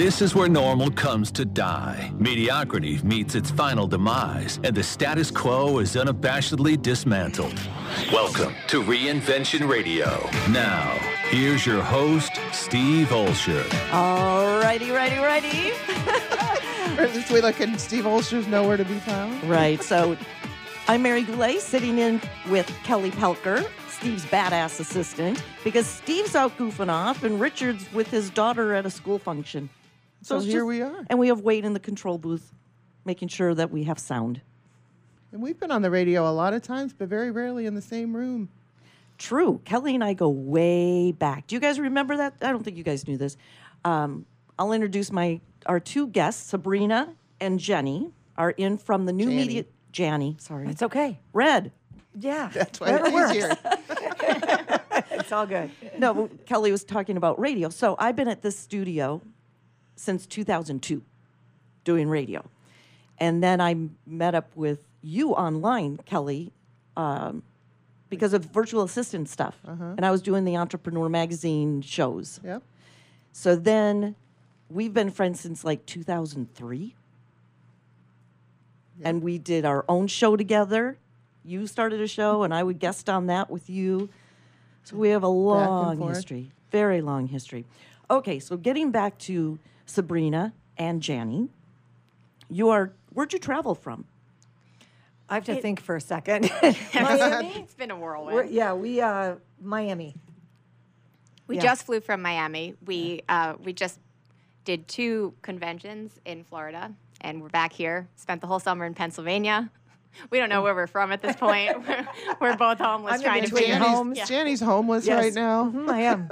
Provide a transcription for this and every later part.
This is where normal comes to die. Mediocrity meets its final demise, and the status quo is unabashedly dismantled. Welcome to Reinvention Radio. Now, here's your host, Steve Olsher. All righty, righty, righty. Or at least we look and Steve Olsher's nowhere to be found. right. So I'm Mary Goulet sitting in with Kelly Pelker, Steve's badass assistant, because Steve's out goofing off and Richard's with his daughter at a school function. So it's here just- we are. And we have Wade in the control booth, making sure that we have sound. And we've been on the radio a lot of times, but very rarely in the same room. True. Kelly and I go way back. Do you guys remember that? I don't think you guys knew this. Um, I'll introduce my our two guests, Sabrina and Jenny, are in from the new Janny. media. Janny, sorry. It's okay. Red. Yeah. That's why whatever it's works. easier. It's all good. No, Kelly was talking about radio. So I've been at this studio since 2002 doing radio. And then I met up with you online, Kelly, um, because of virtual assistant stuff. And I was doing the Entrepreneur Magazine shows. Yep. So then we've been friends since like 2003. And we did our own show together. You started a show, and I would guest on that with you. So we have a long history, very long history. Okay, so getting back to Sabrina and Janny, you are, where'd you travel from? I have to think for a second. Miami? it's been a We're- whirlwind. yeah, we uh Miami. we yeah. just flew from Miami. We uh, we just did two conventions in Florida, and we're back here. Spent the whole summer in Pennsylvania. We don't know where we're from at this point. we're, we're both homeless I'm trying to between figure homes. out. Yeah. Janny's homeless Yes. right now. Mhm, I am.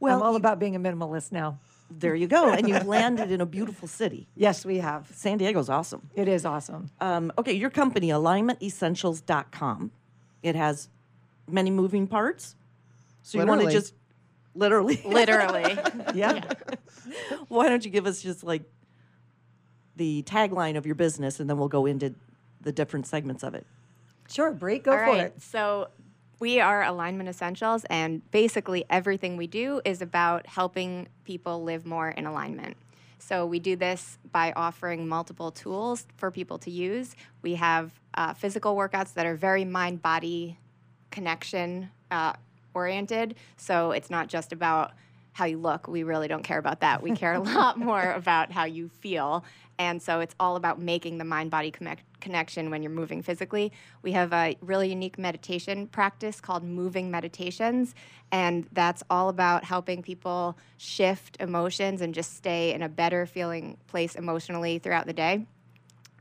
Well, I'm all about being a minimalist now. There you go. And you've landed in a beautiful city. Yes, we have. San Diego's awesome. It is awesome. Um, okay, your company, alignmentessentials.com, it has many moving parts. So you want to just literally, Literally. yeah. Why don't you give us just like the tagline of your business and then we'll go into the different segments of it. Sure, Bree, go All for right. it. So we are Alignment Essentials, and basically everything we do is about helping people live more in alignment. So we do this by offering multiple tools for people to use. We have uh, physical workouts that are very mind body connection uh, oriented. So it's not just about how you look. We really don't care about that. We care a lot more about how you feel. And so it's all about making the mind body connect- connection when you're moving physically. We have a really unique meditation practice called moving meditations. And that's all about helping people shift emotions and just stay in a better feeling place emotionally throughout the day.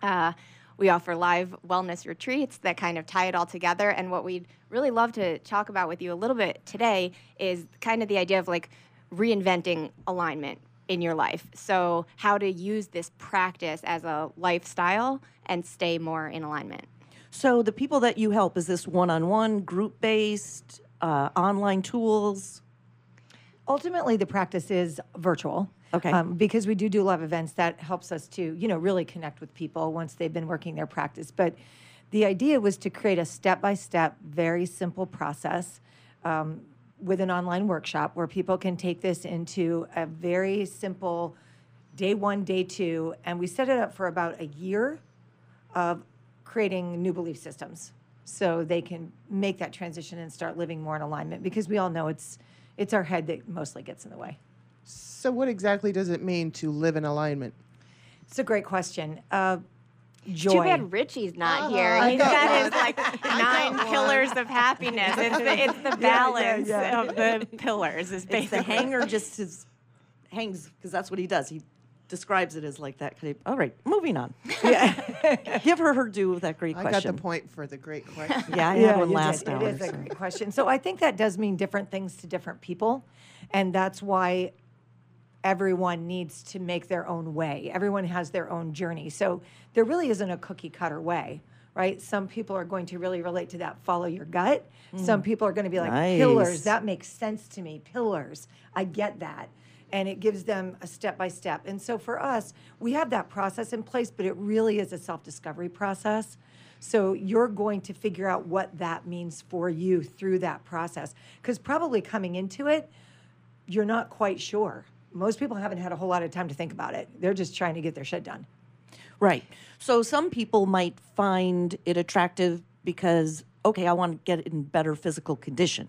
Uh, we offer live wellness retreats that kind of tie it all together. And what we'd really love to talk about with you a little bit today is kind of the idea of like reinventing alignment in your life. So, how to use this practice as a lifestyle and stay more in alignment. So the people that you help, is this one on one, group based, uh, online tools? Ultimately, the practice is virtual. Okay. Um, because we do do live events that helps us to, you know, really connect with people once they've been working their practice. But the idea was to create a step by step, very simple process um, with an online workshop where people can take this into a very simple day one, day two, and we set it up for about a year of creating new belief systems so they can make that transition and start living more in alignment because we all know it's it's our head that mostly gets in the way. So, what exactly does it mean to live in alignment? It's a great question. Uh, joy. Too bad Richie's not here. Uh-huh. I He's got got his like nine pillars of happiness. It's the, it's the balance of the pillars. Is It's the hanger just is, hangs, because that's what he does. He describes it as like that. kind All right, moving on. Yeah, Give her her due with that great I question. I got the point for the great question. Yeah, I yeah, had one you last did. hour. It is a great question. So I think that does mean different things to different people, and that's why everyone needs to make their own way. Everyone has their own journey. So there really isn't a cookie cutter way, right? Some people are going to really relate to that follow your gut. Mm. Some people are going to be like Nice. pillars. That makes sense to me. Pillars. I get that. And it gives them a step by step. And so for us, we have that process in place, but it really is a self discovery process. So you're going to figure out what that means for you through that process. Because probably coming into it, you're not quite sure. Most people haven't had a whole lot of time to think about it. They're just trying to get their shit done. Right. So some people might find it attractive because, okay, I want to get in better physical condition.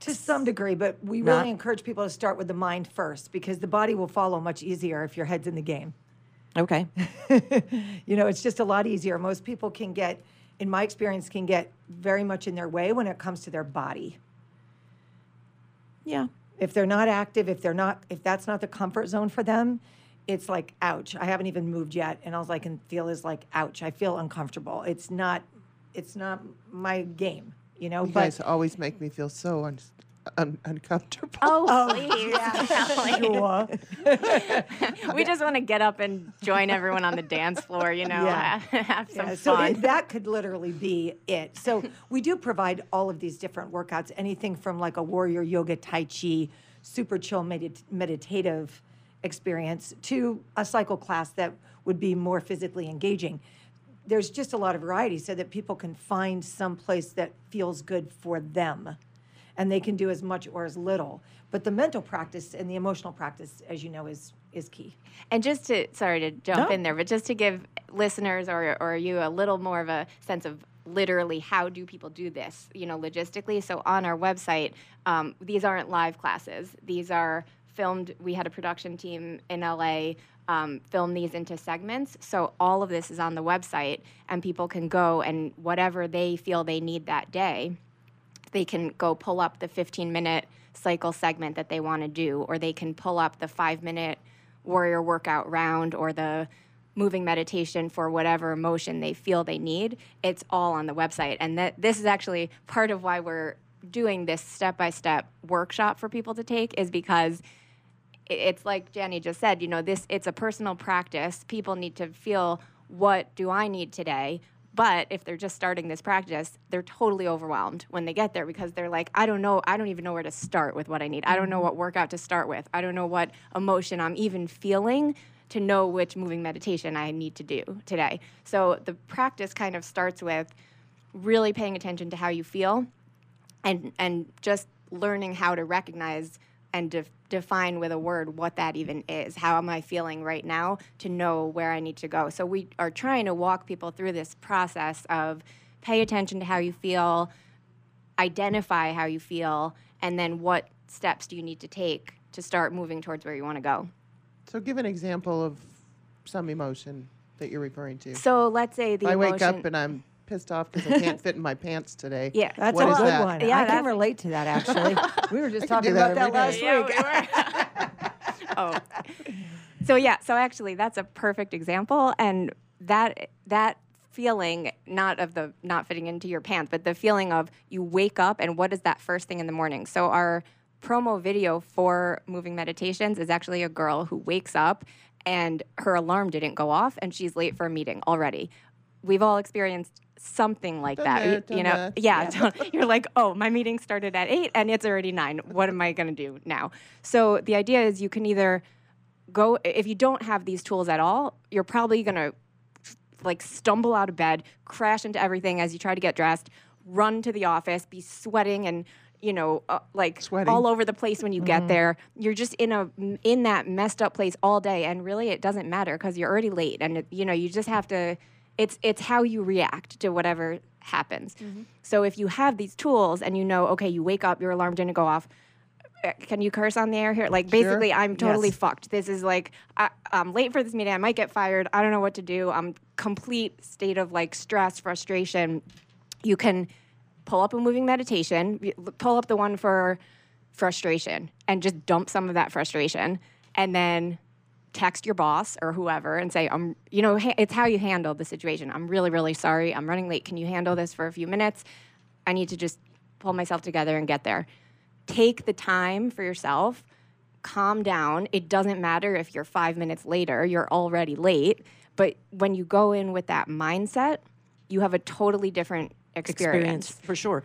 To some degree, but we Not- really encourage people to start with the mind first because the body will follow much easier if your head's in the game. Okay. You know, it's just a lot easier. Most people can get, in my experience, can get very much in their way when it comes to their body. Yeah. If they're not active, if they're not, if that's not the comfort zone for them, it's like, ouch. I haven't even moved yet, and all I can feel is like, ouch. I feel uncomfortable. It's not, it's not my game. You know, You but guys always make me feel so un- un- uncomfortable. Oh, oh please. sure. we just want to get up and join everyone on the dance floor, you know, Yeah. have some Yeah, so fun. it- that could literally be it. So we do provide all of these different workouts, anything from like a warrior yoga, tai chi, super chill medit- meditative experience to a cycle class that would be more physically engaging. There's just a lot of variety so that people can find some place that feels good for them and they can do as much or as little. But the mental practice and the emotional practice, as you know, is is key. And just to sorry to jump No. in there, but just to give listeners or or you a little more of a sense of literally how do people do this, you know, logistically. So on our website, um, these aren't live classes. These are filmed. We had a production team in LA um, film these into segments. So all of this is on the website, and people can go and whatever they feel they need that day they can go pull up the 15 minute cycle segment that they want to do, or they can pull up the five minute warrior workout round or the moving meditation for whatever emotion they feel they need. It's all on the website. And that this is actually part of why we're doing this step by step workshop for people to take is because it's like Jenny just said, you know, this it's a personal practice. People need to feel what do I need today? But if they're just starting this practice, they're totally overwhelmed when they get there because they're like, I don't know, I don't even know where to start with what I need. I don't know what workout to start with. I don't know what emotion I'm even feeling to know which moving meditation I need to do today. So the practice kind of starts with really paying attention to how you feel and and just learning how to recognize and def- define with a word what that even is. How am I feeling right now to know where I need to go? So we are trying to walk people through this process of pay attention to how you feel, identify how you feel, and then what steps do you need to take to start moving towards where you want to go. So give an example of some emotion that you're referring to. So let's say the I emotion, wake up and I'm pissed off because I can't fit in my pants today. Yeah. That's What a is good that? one. Yeah, I can relate to that actually. we were just talking that about that every last day. week. oh. So yeah, so actually that's a perfect example and that that feeling not of the not fitting into your pants, but the feeling of you wake up and what is that first thing in the morning? So our promo video for moving meditations is actually a girl who wakes up and her alarm didn't go off and she's late for a meeting already. We've all experienced something like Done that. that, you- know, that. yeah, don't- you're like, oh, my meeting started at eight and it's already nine. What am I going to do now? So the idea is you can either go if you don't have these tools at all, you're probably going to like stumble out of bed, crash into everything as you try to get dressed, run to the office, be sweating and you know, uh, like Sweating. all over the place when you get there. You're just in a in that messed up place all day, and really, it doesn't matter because you're already late, and it, you know, you just have to. It's it's how you react to whatever happens. So if you have these tools and you know, okay, you wake up, your alarm didn't go off. uh, Can you curse on the air here? Like basically, I'm totally Yes. fucked. This is like I, I'm late for this meeting. I might get fired. I don't know what to do. I'm complete state of like stress, frustration. You can pull up a moving meditation. Pull up the one for frustration and just dump some of that frustration, and then text your boss or whoever and say, "I'm," you know, it's how you handle the situation. I'm really, really sorry. I'm running late. Can you handle this for a few minutes? I need to just pull myself together and get there. Take the time for yourself calm down. It doesn't matter if you're five minutes later, you're already late. But when you go in with that mindset, you have a totally different experience. experience for sure.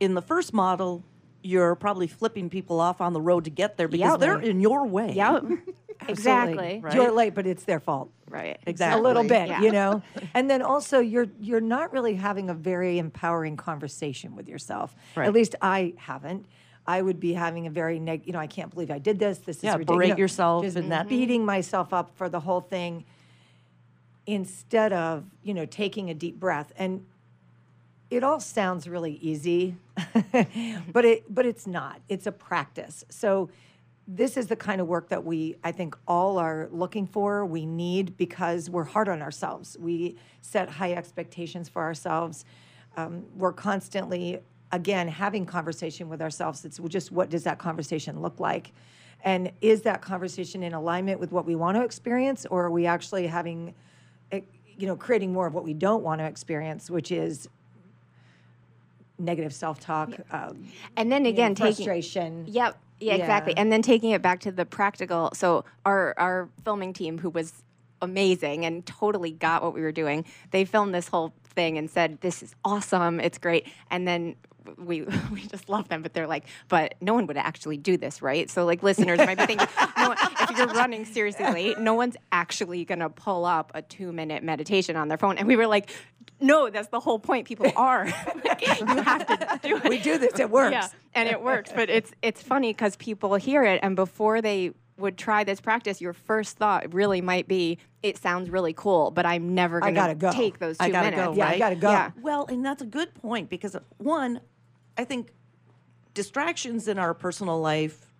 In the first model, you're probably flipping people off on the road to get there because Yep. they're in your way. Yep. exactly. Right. You're late, but it's their fault. Right. Exactly. A little bit, Yeah. you know. And then also you're you're not really having a very empowering conversation with yourself. Right. At least I haven't. I would be having a very neg. You know, I can't believe I did this. This is Yeah, ridiculous. berate You know, yourself just and that- beating myself up for the whole thing. Instead of you know taking a deep breath and it all sounds really easy but it but it's not it's a practice so this is the kind of work that we i think all are looking for we need because we're hard on ourselves. We set high expectations for ourselves. Um, we're constantly again having conversation with ourselves. It's just what does that conversation look like? And is that conversation in alignment with what we want to experience or are we actually having eh, you know creating more of what we don't want to experience which is negative self-talk um, And then you know, again, taking frustration? Yep. Yeah, exactly. And then taking it back to the practical. So our our filming team, who was amazing and totally got what we were doing, they filmed this whole thing and said, "This is awesome. It's great." And then we we just love them, but they're like, "But no one would actually do this, right?" So like listeners might be thinking, no, one- if you're running seriously late, no one's actually gonna pull up a two minute meditation on their phone. And we were like. No, that's the whole point. People are. you have to do it. we do this it works Yeah, and it works. But it's it's funny because people hear it, and before they would try this practice, your first thought really might be, "It sounds really cool, but I'm never going gotta go. to take those two I gotta minutes." go, yeah i gotta go Yeah. Well, and that's a good point because one, I think distractions in our personal life,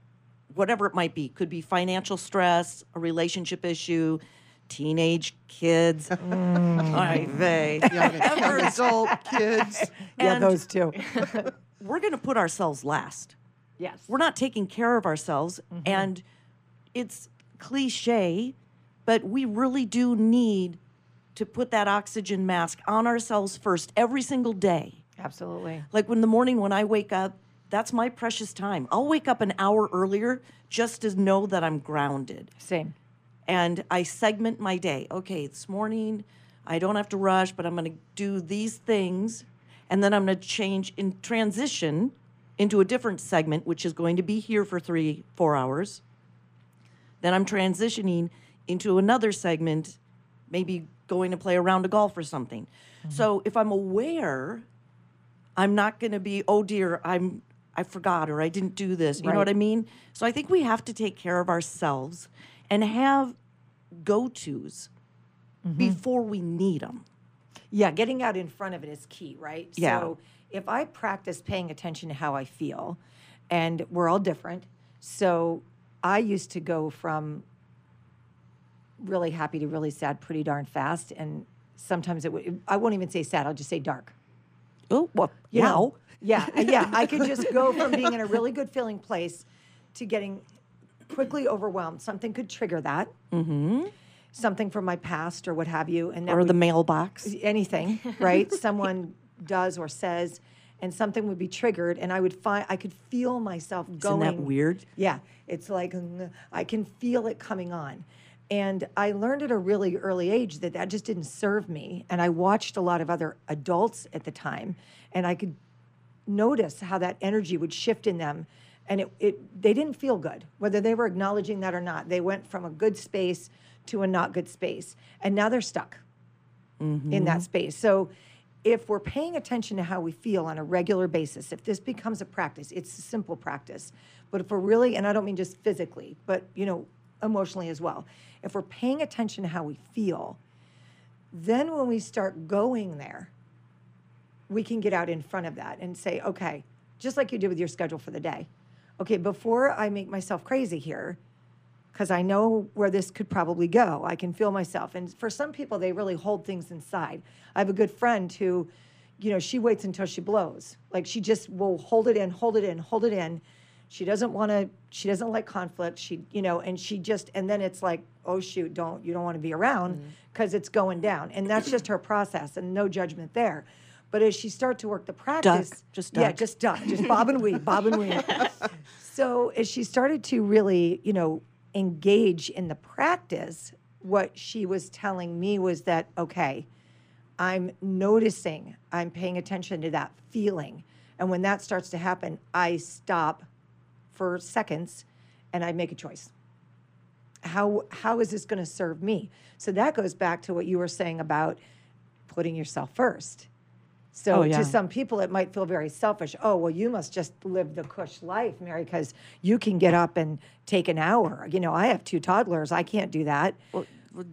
whatever it might be, could be financial stress, a relationship issue, teenage kids. Mm. Ay vey. Young, young adult kids. yeah And those two we're going to put ourselves last. yes We're not taking care of ourselves, mm-hmm. and it's cliche, but we really do need to put that oxygen mask on ourselves first every single day. absolutely Like when the morning when I wake up, that's my precious time. I'll wake up an hour earlier just to know that I'm grounded. same And I segment my day. Okay, this morning I don't have to rush, but I'm going to do these things. And then I'm going to change in transition into a different segment, which is going to be here for three, four hours. Then I'm transitioning into another segment, maybe going to play a round of golf or something. Mm-hmm. So if I'm aware, I'm not going to be, oh dear, I'm I forgot or I didn't do this. You know what I mean? So I think we have to take care of ourselves and have go-tos mm-hmm. before we need them. yeah getting out in front of it is key right Yeah. so if i practice paying attention to how i feel and we're all different so i used to go from really happy to really sad pretty darn fast and sometimes it would i won't even say sad i'll just say dark Oh, well, you wow. know? Yeah, yeah. I could just go from being in a really good feeling place to getting quickly overwhelmed. Something could trigger that. Mm-hmm. Something from my past or what have you, and Or the mailbox. anything, right? Someone does or says, and something would be triggered, and I would find I could feel myself going. Isn't that weird? Yeah, it's like I can feel it coming on. And I learned at a really early age that that just didn't serve me. And I watched a lot of other adults at the time, and I could notice how that energy would shift in them. And it, it they didn't feel good, whether they were acknowledging that or not. They went from a good space to a not good space. And now they're stuck in that mm-hmm. space. So if we're paying attention to how we feel on a regular basis, if this becomes a practice, it's a simple practice. But if we're really, and I don't mean just physically, but you know, emotionally as well, if we're paying attention to how we feel, then when we start going there, we can get out in front of that and say, okay, just like you did with your schedule for the day. Okay, before I make myself crazy here, because I know where this could probably go. I can feel myself. And for some people, they really hold things inside. I have a good friend who, you know, she waits until she blows. Like she just will hold it in, hold it in, hold it in. She doesn't want to, she doesn't like conflict. She, you know, and she just, and then it's like, oh shoot, don't, you don't want to be around mm-hmm. because it's going down. And that's just her process and no judgment there. But as she start to work the practice, Just yeah, just duck, just bob and weave, bob and weave. So as she started to really, you know, engage in the practice, what she was telling me was that, okay, I'm noticing, I'm paying attention to that feeling. And when that starts to happen, I stop for seconds and I make a choice. How how is this going to serve me? So that goes back to what you were saying about putting yourself first. So Oh, yeah. to some people, it might feel very selfish. Oh, well, you must just live the cush life, Mary, because you can get up and take an hour. You know, I have two toddlers. I can't do that. Well,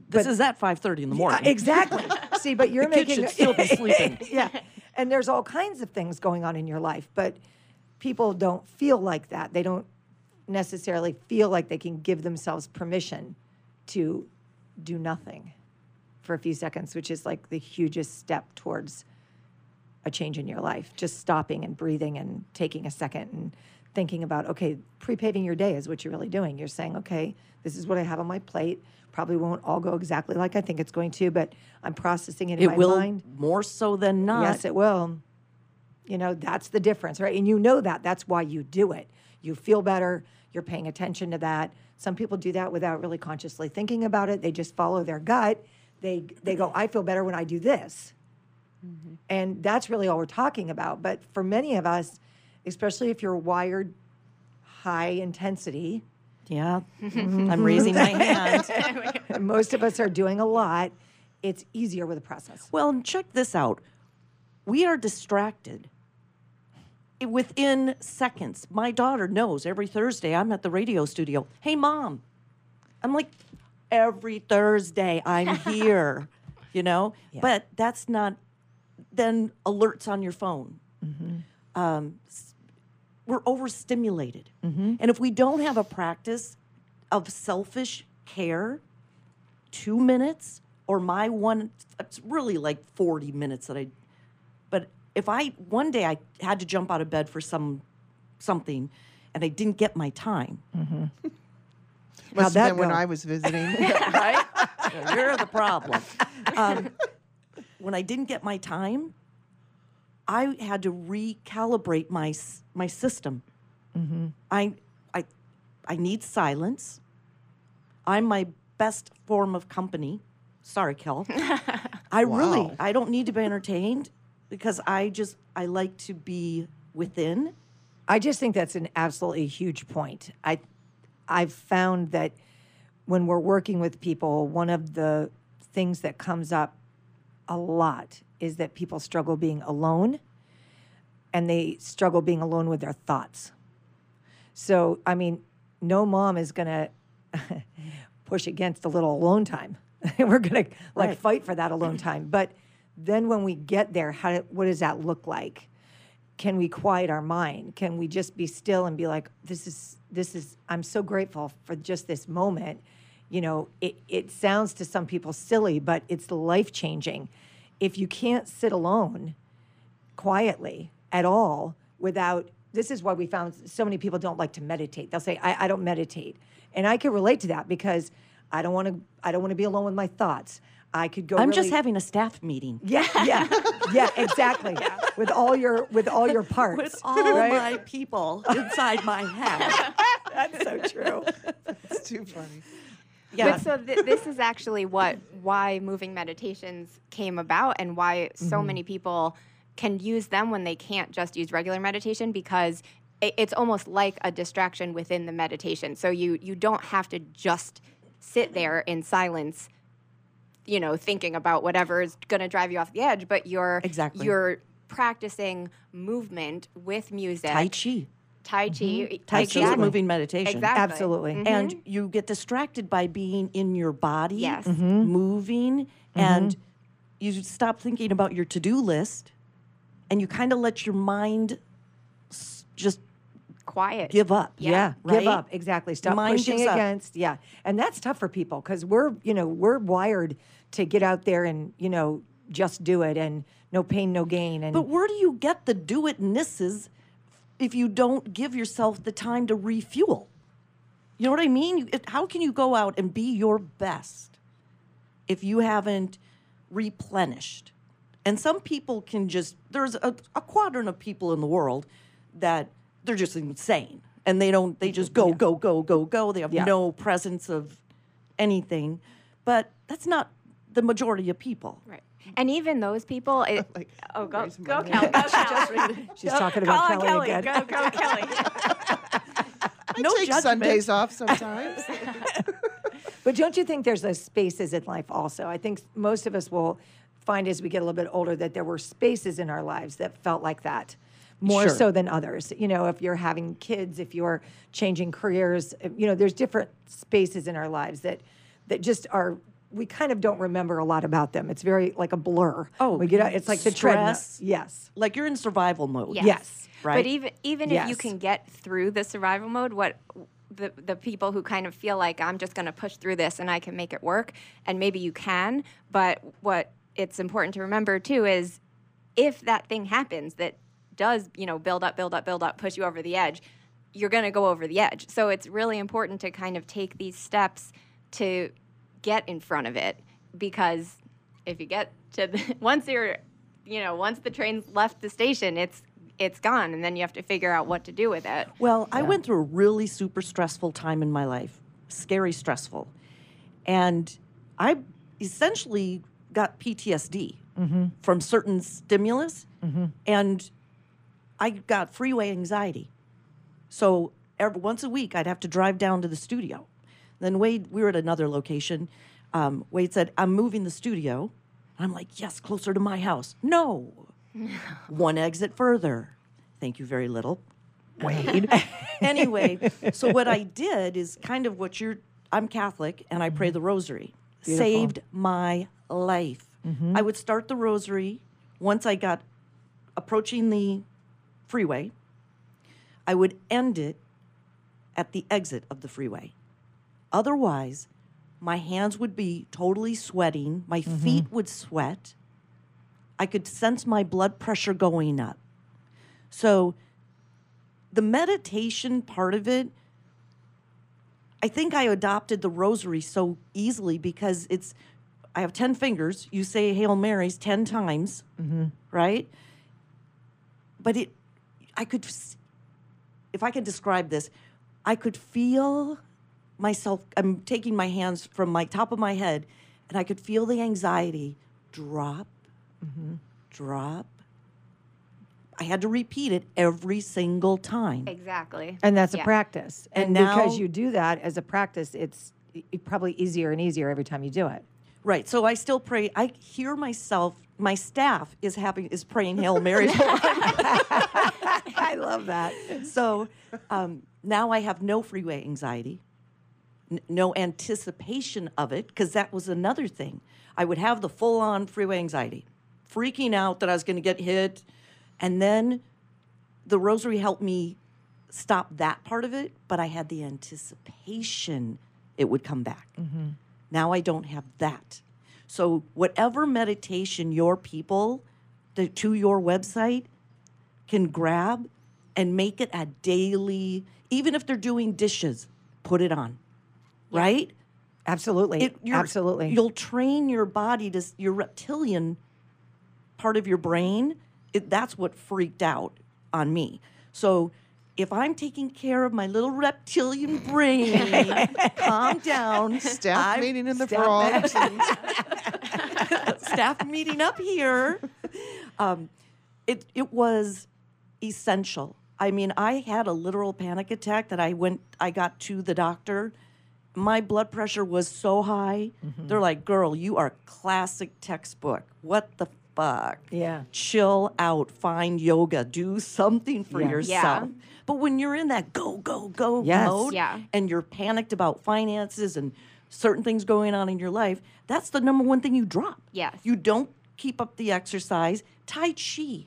this is at 5:30 in the morning. Uh, exactly. See, but you're The kids making should still be sleeping. yeah, and there's all kinds of things going on in your life, but people don't feel like that. They don't necessarily feel like they can give themselves permission to do nothing for a few seconds, which is like the hugest step towards a change in your life. Just stopping and breathing and taking a second and thinking about, okay, pre-paving your day is what you're really doing. You're saying, okay, this is what I have on my plate. Probably won't all go exactly like I think it's going to, but I'm processing it in it my will mind. more so than not. Yes, it will. You know, that's the difference, right? And you know that. That's why you do it. You feel better. You're paying attention to that. Some people do that without really consciously thinking about it. They just follow their gut. They they go, I feel better when I do this. Mm-hmm. And that's really all we're talking about. But for many of us, especially if you're wired high intensity, yeah. Mm-hmm. I'm raising my hand. most of us are doing a lot, it's easier with a process. Well, and check this out. We are distracted within seconds. My daughter knows every Thursday I'm at the radio studio. Hey, mom. I'm like, every Thursday I'm here, you know? But that's not, then alerts on your phone. Um, we're overstimulated. And if we don't have a practice of selfish care, two minutes or my one it's really like 40 minutes that i but if i one day i had to jump out of bed for some something and i didn't get my time Must that have been when? I was visiting. right you're the problem um, when i didn't get my time i had to recalibrate my my system. Mm-hmm. I, I i need silence. I'm my best form of company. Sorry kel. I really I don't need to be entertained because I just I like to be within. I just think that's an absolutely huge point. I I've found that when we're working with people, one of the things that comes up a lot is that people struggle being alone and they struggle being alone with their thoughts. So, I mean, no mom is going to push against a little alone time. We're going to like Right. fight for that alone time. But then when we get there, how what does that look like? Can we quiet our mind? Can we just be still and be like, this is this is I'm so grateful for just this moment. You know, it, it sounds to some people silly, but it's life changing. If you can't sit alone, quietly at all without this is why we found so many people don't like to meditate they'll say i, I don't meditate and i can relate to that because i don't want to i don't want to be alone with my thoughts i could go I'm really- just having a staff meeting yeah yeah yeah exactly with all your with all your parts with all right? my people inside my head. that's so true it's too funny. Yeah. But so th- this is actually what why moving meditations came about and why so mm-hmm. many people can use them when they can't just use regular meditation because it's almost like a distraction within the meditation. So you you don't have to just sit there in silence you know thinking about whatever is going to drive you off the edge but you're Exactly. you're practicing movement with music Tai Chi. Tai chi mm-hmm. Tai Chi is a moving meditation. exactly Absolutely. Mhm. And you get distracted by being in your body, Yes. Mm-hmm. moving, mm-hmm. and you stop thinking about your to do list and you kind of let your mind just quiet give up. Yeah, right? give up. Exactly. Stop Mind pushing gives up. against. Yeah, and that's tough for people because we're you know we're wired to get out there and you know just do it and no pain, no gain. And But where do you get the do it misses if you don't give yourself the time to refuel? You know what I mean? How can you go out and be your best if you haven't replenished? And some people can just, there's a, a quadrant of people in the world that they're just insane and they don't, they just go, go, go, go, go. They have Yeah. no presence of anything. But that's not the majority of people. Right. And even those people, it, Like, oh, go, go, Kelly. Go, Kelly. she's talking about Kelly, Kelly. again. Go, go, Kelly. I No take judgment. Sundays off sometimes. But don't you think there's those spaces in life also? I think most of us will find as we get a little bit older that there were spaces in our lives that felt like that more Sure. so than others. You know, if you're having kids, if you're changing careers, you know, there's different spaces in our lives that that just are we kind of don't remember a lot about them. It's very like a blur. Oh, we get out, it's like the treadmill. stress. Yes. Like you're in survival mode. Yes. Yes. Right? But even even if you can get through the survival mode, what the the people who kind of feel like I'm just going to push through this and I can make it work, and maybe you can, but what it's important to remember too is if that thing happens that does you know build up, build up, build up, push you over the edge, you're going to go over the edge. So it's really important to kind of take these steps to get in front of it because if you get to the, once you're you know once the train's left the station it's it's gone and then you have to figure out what to do with it Well, I went through a really super stressful time in my life, scary stressful. And I essentially got PTSD mm-hmm. from certain stimulus, mm-hmm. and I got freeway anxiety. So every, once a week, I'd have to drive down to the studio. Then Wade, we were at another location. Um, Wade said, I'm moving the studio. I'm like, yes, closer to my house. No, one exit further. Thank you very little. Wade. anyway, so what I did is kind of what you're, I'm Catholic and I pray the rosary. Saved my life. I would start the rosary once I got approaching the freeway. I would end it at the exit of the freeway. Otherwise, my hands would be totally sweating, my mm-hmm. feet would sweat. I could sense my blood pressure going up. So, the meditation part of it, I think I adopted the rosary so easily because it's, I have 10 fingers. You say Hail Marys 10 times, mm-hmm. right? But it, I could, if I could describe this, I could feel myself, I'm taking my hands from my top of my head, and I could feel the anxiety drop, drop. I had to repeat it every single time. exactly And that's Yeah. a practice. And And, now- because you do that as a practice, it's probably easier and easier every time you do it. Right. So I still pray. I hear myself. My staff is having is praying Hail Marys. I love that. so um, now I have no freeway anxiety, n- no anticipation of it, because that was another thing. I would have the full on freeway anxiety, freaking out that I was going to get hit. And then the rosary helped me stop that part of it, but I had the anticipation it would come back. Mm-hmm. Now I don't have that. So, whatever meditation your people the, to your website can grab and make it a daily, even if they're doing dishes, put it on, right? Absolutely. It- Absolutely. You'll train your body to your reptilian part of your brain. It, that's what freaked out on me. So if I'm taking care of my little reptilian brain, calm down. Staff I'm- meeting in the staff frog. staff meeting up here. Um, it it was essential. I mean, I had a literal panic attack that I went. I got to the doctor. My blood pressure was so high. They're like, "Girl, you are classic textbook. What the fuck? Yeah. Chill out. Find yoga. Do something for Yeah. yourself." Yeah. But when you're in that go go go Yes. mode, Yeah. and you're panicked about finances and certain things going on in your life, that's the number one thing you drop. Yes. You don't keep up the exercise. Tai Chi.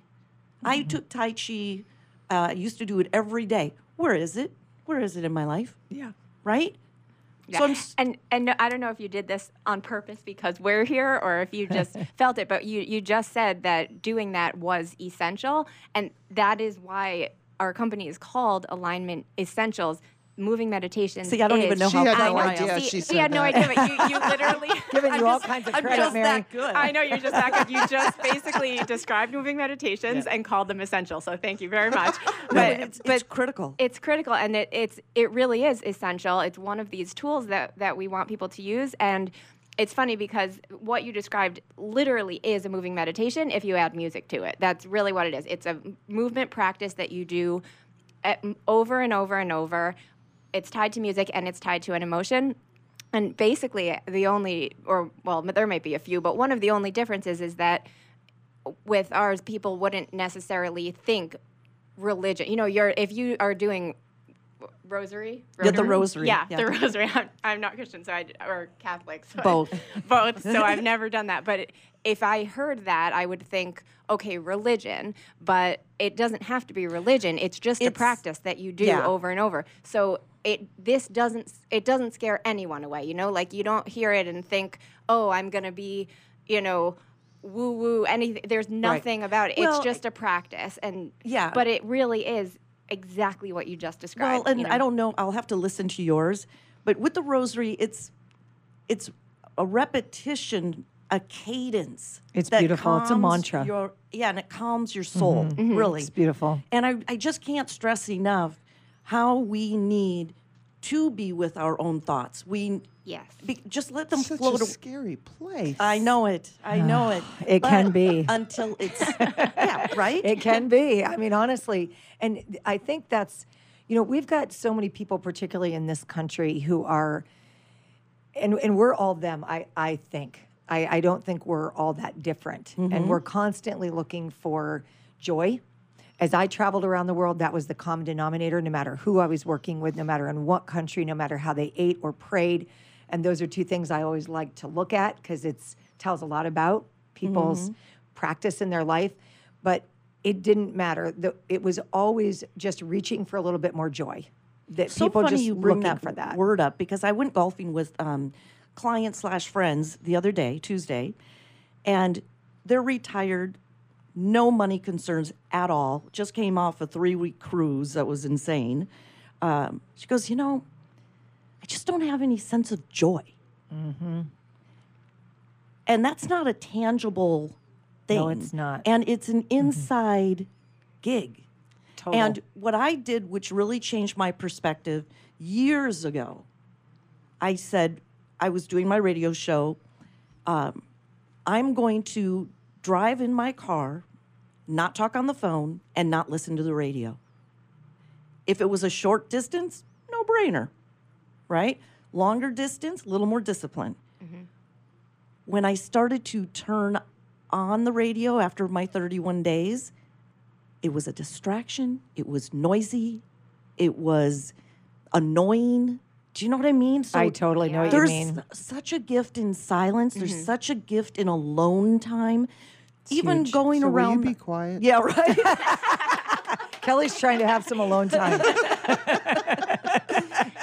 I Mm-hmm. took Tai Chi. Uh, I used to do it every day. Where is it? Where is it in my life? yeah. Right? Yeah. So and and no, I don't know if you did this on purpose because we're here or if you just felt it, but you you just said that doing that was essential, and that is why our company is called Alignment Essentials. Moving meditation. See, I don't even is- know She how had I no know. idea See, she see, I had said no idea, but you, you literally Giving I'm you all just- kinds of I'm credit, just Mary. that good. I know you're just that good. You just basically described moving meditations and called them essential. So thank you very much. but it's, it's critical. it's critical and it, it's it really is essential it's one of these tools that that we want people to use and it's funny because what you described literally is a moving meditation if you add music to it that's really what it is it's a movement practice that you do at, over and over and over it's tied to music and it's tied to an emotion And basically, the only, or well, there might be a few, but one of the only differences is that with ours, people wouldn't necessarily think religion. You know, you're if you are doing rosary, Yeah, the rosary, yeah, yeah. the rosary. I'm, I'm not Christian, so I or Catholic, so I- Both. both. So I've never done that, but if I heard that, I would think, okay, religion, but it doesn't have to be religion. It's just a practice that you do yeah. over and over. So it this doesn't it doesn't scare anyone away. You know, like you don't hear it and think, oh, I'm gonna be, you know. Woo woo, anything. There's nothing about it. Well, it's just a practice, and Yeah. but it really is exactly what you just described. Well, and you I don't know. I'll have to listen to yours, but with the rosary, it's it's a repetition, a cadence. It's that beautiful. It's a mantra. Your, yeah, and it calms your soul. Mm-hmm. Really, It's beautiful. And I, I just can't stress enough how we need to be with our own thoughts. We Yes. be, just let them Such float. a a- scary place. I know it. I know ah, it. It can be. until it's yeah, right. It can be. I mean, honestly, and I think that's, you know, we've got so many people, particularly in this country, who are, and and we're all them. I I think. I I don't think we're all that different, and mm-hmm. we're constantly looking for joy. As I traveled around the world, that was the common denominator. No matter who I was working with, no matter in what country, no matter how they ate or prayed, and those are two things I always like to look at because it tells a lot about people's practice in their life. But it didn't matter. The, it was always just reaching for a little bit more joy. That so people funny just you bring that for that. word up because I went golfing with um, clients slash friends the other day, Tuesday, and they're retired, no money concerns at all. Just came off a three week cruise that was insane. Um, she goes, you know, I just don't have any sense of joy, Mm-hmm. and that's not a tangible thing. No, it's not. and it's an inside gig. Total. And what I did, which really changed my perspective years ago, I said, I was doing my radio show. Um, I'm going to drive in my car, not talk on the phone, and not listen to the radio. If it was a short distance, no brainer, right? Longer distance, a little more discipline. Mm-hmm. When I started to turn on the radio after my 31 days, it was a distraction. It was noisy. It was annoying. Do you know what I mean? So I totally know what you mean. s- such a gift in silence. There's mm-hmm. such a gift in alone time. Even huge. going So will you around. be quiet? Yeah, right. Kelly's trying to have some alone time.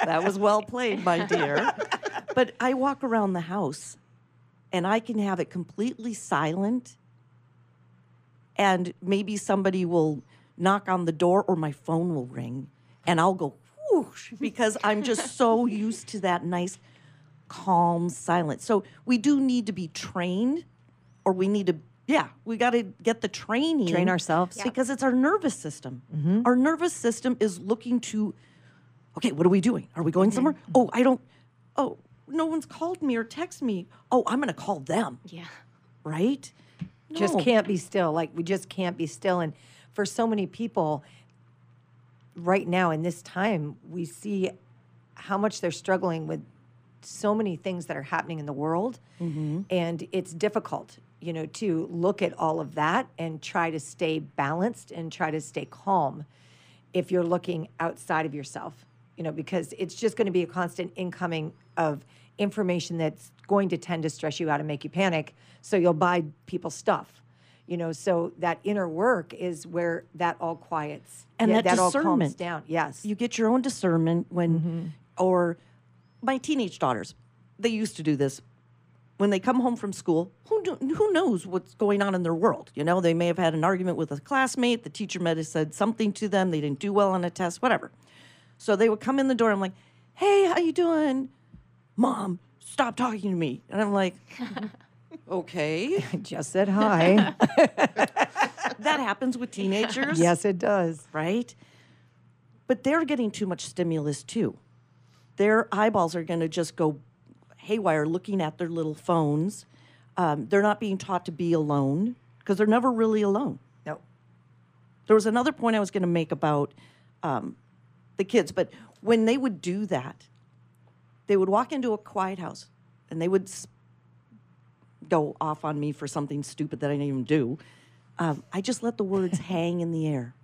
that was well played, my dear. But I walk around the house and I can have it completely silent. And maybe somebody will knock on the door or my phone will ring and I'll go whoosh because I'm just so used to that nice, calm silence. So we do need to be trained or we need to, yeah, we got to get the training. Train ourselves. Yeah. Because it's our nervous system. Mm-hmm. Our nervous system is looking to okay, what are we doing? Are we going mm-hmm. somewhere? Oh, I don't, oh, no one's called me or texted me. Oh, I'm going to call them, Yeah. right? just can't be still. Like we just can't be still. And for so many people right now in this time, we see how much they're struggling with so many things that are happening in the world. Mm-hmm. And it's difficult, you know, to look at all of that and try to stay balanced and try to stay calm if you're looking outside of yourself, you know, because it's just going to be a constant incoming of information that's going to tend to stress you out and make you panic. So you'll buy people stuff, you know. So that inner work is where that all quiets And yeah, that all calms discernment. down. Yes, You get your own discernment when, mm-hmm. or my teenage daughters, they used to do this. When they come home from school, who, do, who knows what's going on in their world? You know, they may have had an argument with a classmate. The teacher might have said something to them. They didn't do well on a test, whatever. So they would come in the door. I'm like, "Hey, how you doing, mom? Stop talking to me." And I'm like, "Okay." just said hi. that happens with teenagers. yes, it does. right? But they're getting too much stimulus too. Their eyeballs are going to just go haywire looking at their little phones. Um, they're not being taught to be alone because they're never really alone. No, There was another point I was going to make about um, the kids, but when they would do that, they would walk into a quiet house and they would go off on me for something stupid that I didn't even do. Um, I just let the words hang in the air.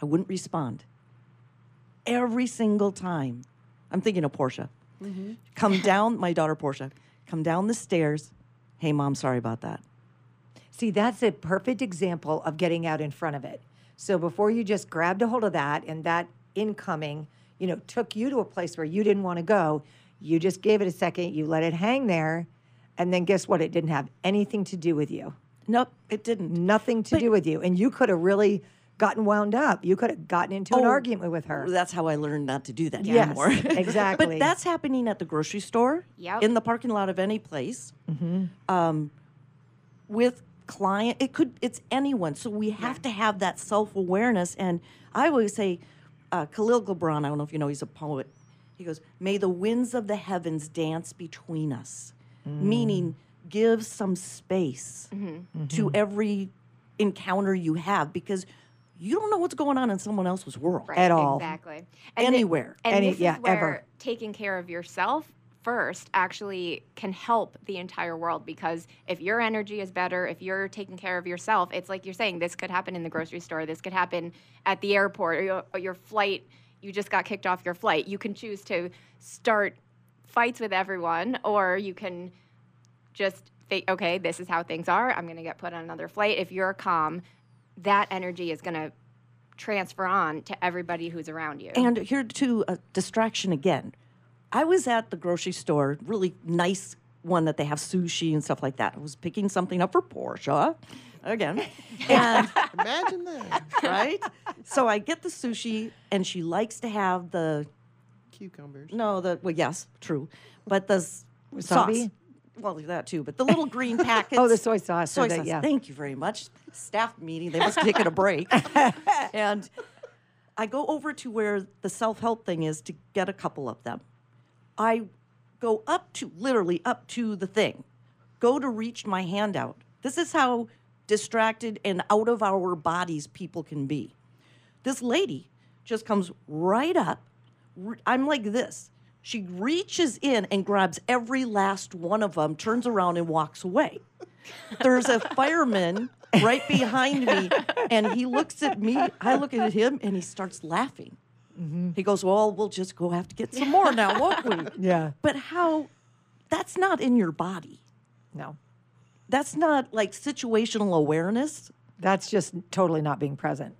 I wouldn't respond. Every single time. I'm thinking of Portia. Come down, my daughter Portia, come down the stairs. Hey, mom, sorry about that. See, that's a perfect example of getting out in front of it. So before you just grabbed a hold of that and that incoming, you know, took you to a place where you didn't want to go, you just gave it a second, you let it hang there, and then guess what? It didn't have anything to do with you. Nope, it didn't. Nothing to But- do with you. And you could have really gotten wound up. You could have gotten into an Oh, argument with her. That's how I learned not to do that Yes, anymore. exactly. but that's happening at the grocery store, Yep. in the parking lot of any place, Hmm. um, with client. It could. It's anyone. So we have to have that self awareness. And I always say, uh, Khalil Gibran. I don't know if you know. He's a poet. He goes, "May the winds of the heavens dance between us," meaning mm. give some space mm-hmm. Mm-hmm. to every encounter you have because. You don't know what's going on in someone else's world. Right, At all. Exactly. And thi- Anywhere. and Any- this yeah, is where ever. taking care of yourself first actually can help the entire world because if your energy is better, if you're taking care of yourself, it's like you're saying this could happen in the grocery store, this could happen at the airport, or your, or your flight. You just got kicked off your flight. You can choose to start fights with everyone, or you can just think, okay, this is how things are. I'm going to get put on another flight. If you're calm, that energy is going to transfer on to everybody who's around you. And here to a distraction again. I was at the grocery store, really nice one that they have sushi and stuff like that. I was picking something up for Portia again. And Imagine that. right? So I get the sushi and she likes to have the Cucumbers. no, the well, yes, true. But the s- Wasabi? sauce. Well, that too, but the little green packets. Oh, the soy sauce, so Soy that- sauce. yeah. Thank you very much. Staff meeting. They must have taken a break. and I go over to where the self help thing is to get a couple of them. I go up to literally up to the thing, go to reach my hand out. This is how distracted and out of our bodies people can be. This lady just comes right up. I'm like this. She reaches in and grabs every last one of them, turns around and walks away. There's a fireman right behind me, and he looks at me. I look at him, and he starts laughing. Mm-hmm. He goes, Well, we'll just go have to get some more now, won't we? Yeah. But how? That's not in your body. No. That's not like situational awareness. That's just totally not being present.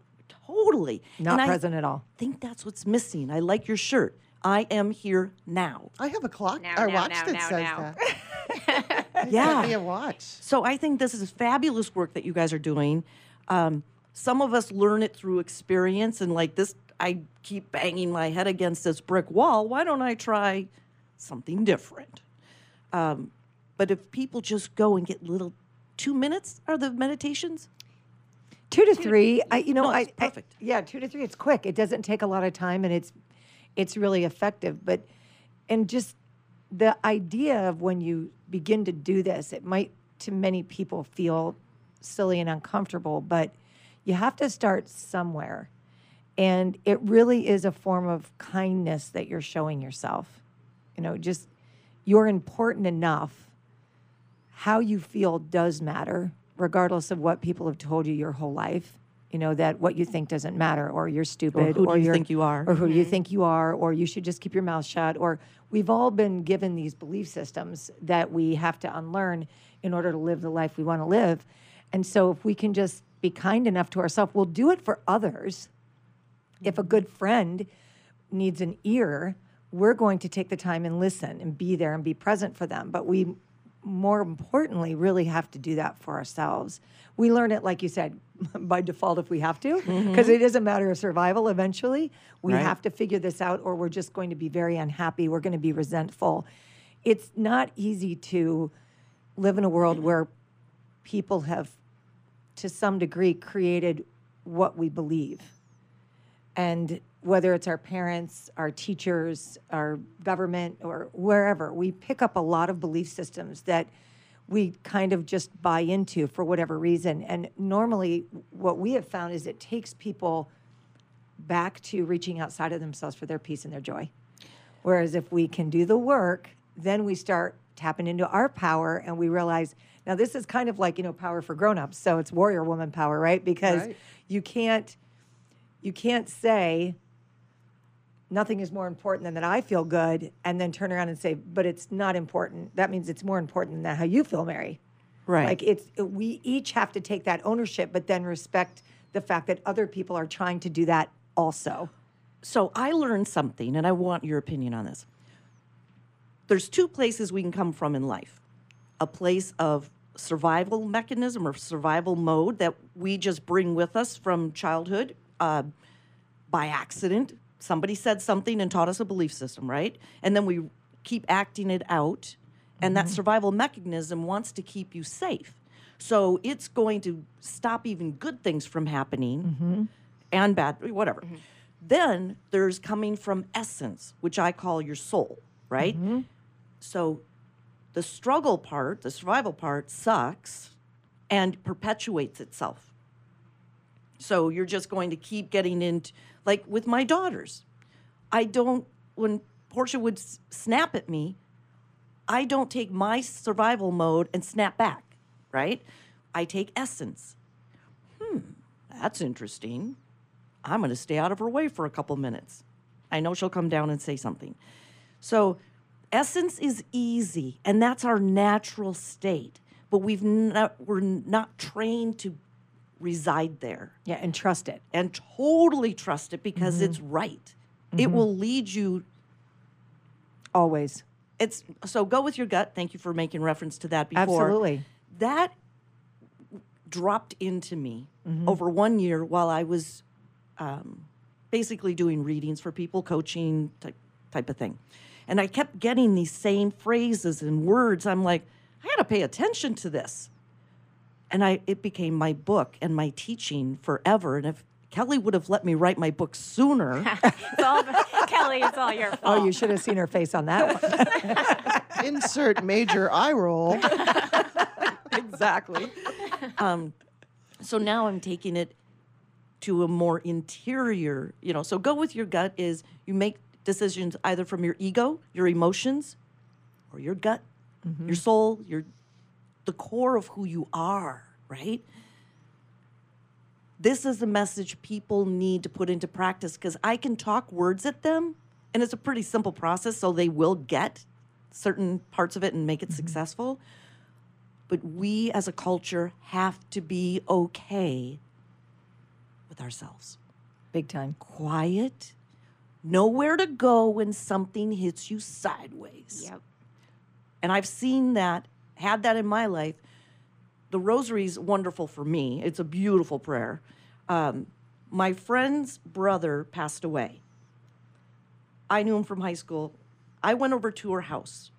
Totally. Not And I present at all. I think that's what's missing. I like your shirt. I am here now. I have a clock Now, or now, watch now, that now, says now. that. Yeah. Sent me a watch. So I think this is fabulous work that you guys are doing. Um, some of us learn it through experience, and like this, I keep banging my head against this brick wall. Why don't I try something different? Um, but if people just go and get little two minutes are the meditations. Two to three. I, you know, No, I, it's I- perfect. yeah, two to three. It's quick. It doesn't take a lot of time, and it's it's really effective. But and just the idea of when you begin to do this, it might to many people feel silly and uncomfortable, but you have to start somewhere, and it really is a form of kindness that you're showing yourself. You know, just you're important enough how you feel does matter, regardless of what people have told you your whole life. You know that what you think doesn't matter, or you're stupid, or who do you think you are. or who you mm-hmm. think you are, or you should just keep your mouth shut. Or we've all been given these belief systems that we have to unlearn in order to live the life we want to live. And so, if we can just be kind enough to ourselves, we'll do it for others. If a mm-hmm. good friend needs an ear, we're going to take the time and listen and be there and be present for them. But we, more importantly, really have to do that for ourselves. We learn it, like you said, by default if we have to, mm-hmm. because is a matter of survival eventually. We Right. have to figure this out, or we're just going to be very unhappy. We're going to be resentful. It's not easy to live in a world where people have, to some degree, created what we believe and whether it's our parents, our teachers, our government, or wherever, we pick up a lot of belief systems that we kind of just buy into for whatever reason. And normally, what we have found is it takes people back to reaching outside of themselves for their peace and their joy. Whereas if we can do the work, then we start tapping into our power and we realize now this is kind of like, you know, power for grown-ups. So it's warrior woman power, right? Because Right. you can't you can't say nothing is more important than that I feel good and then turn around and say, but it's not important. That means it's more important than that how you feel, Mary. Right. Like it's we each have to take that ownership, but then respect the fact that other people are trying to do that also. So I learned something, and I want your opinion on this. There's two places we can come from in life a place of survival mechanism or survival mode that we just bring with us from childhood uh, by accident. Somebody said something and taught us a belief system, right? And then we keep acting it out. And that mm-hmm. survival mechanism wants to keep you safe. So it's going to stop even good things from happening mm-hmm. and bad, whatever. Mm-hmm. Then there's coming from essence, which I call your soul, right? So the struggle part, the survival part, sucks and perpetuates itself. So you're just going to keep getting into, like with my daughters, I don't, when Portia would s- snap at me, I don't take my survival mode and snap back, right? I take essence. Hmm, that's interesting. I'm going to stay out of her way for a couple minutes. I know she'll come down and say something. So, essence is easy, and that's our natural state. But we've not, we're not trained to reside there Yeah, and trust it. and totally trust it because mm-hmm. it's right. It mm-hmm. will lead you. Always. It's so go with your gut. Thank you for making reference to that before. Absolutely. That dropped into me mm-hmm. over one year while I was um, basically doing readings for people, coaching type type of thing, and I kept getting these same phrases and words. I'm like, I got to pay attention to this, and I it became my book and my teaching forever. And if Kelly would have let me write my book sooner, It's all Kelly. It's all your fault. Oh, you should have seen her face on that one. Insert major eye roll. exactly. um, so now I'm taking it to a more interior, you know. So go with your gut is you make decisions either from your ego, your emotions, or your gut, your soul, your the core of who you are, right? This is the message people need to put into practice because I can talk words at them and it's a pretty simple process, so they will get certain parts of it and make it mm-hmm. successful but we as a culture have to be okay with ourselves. Big time. Quiet, nowhere to go when something hits you sideways. Yep. And I've seen that, had that in my life. The rosary's wonderful for me. It's a beautiful prayer. Um, my friend's brother passed away. I knew him from high school. I went over to her house.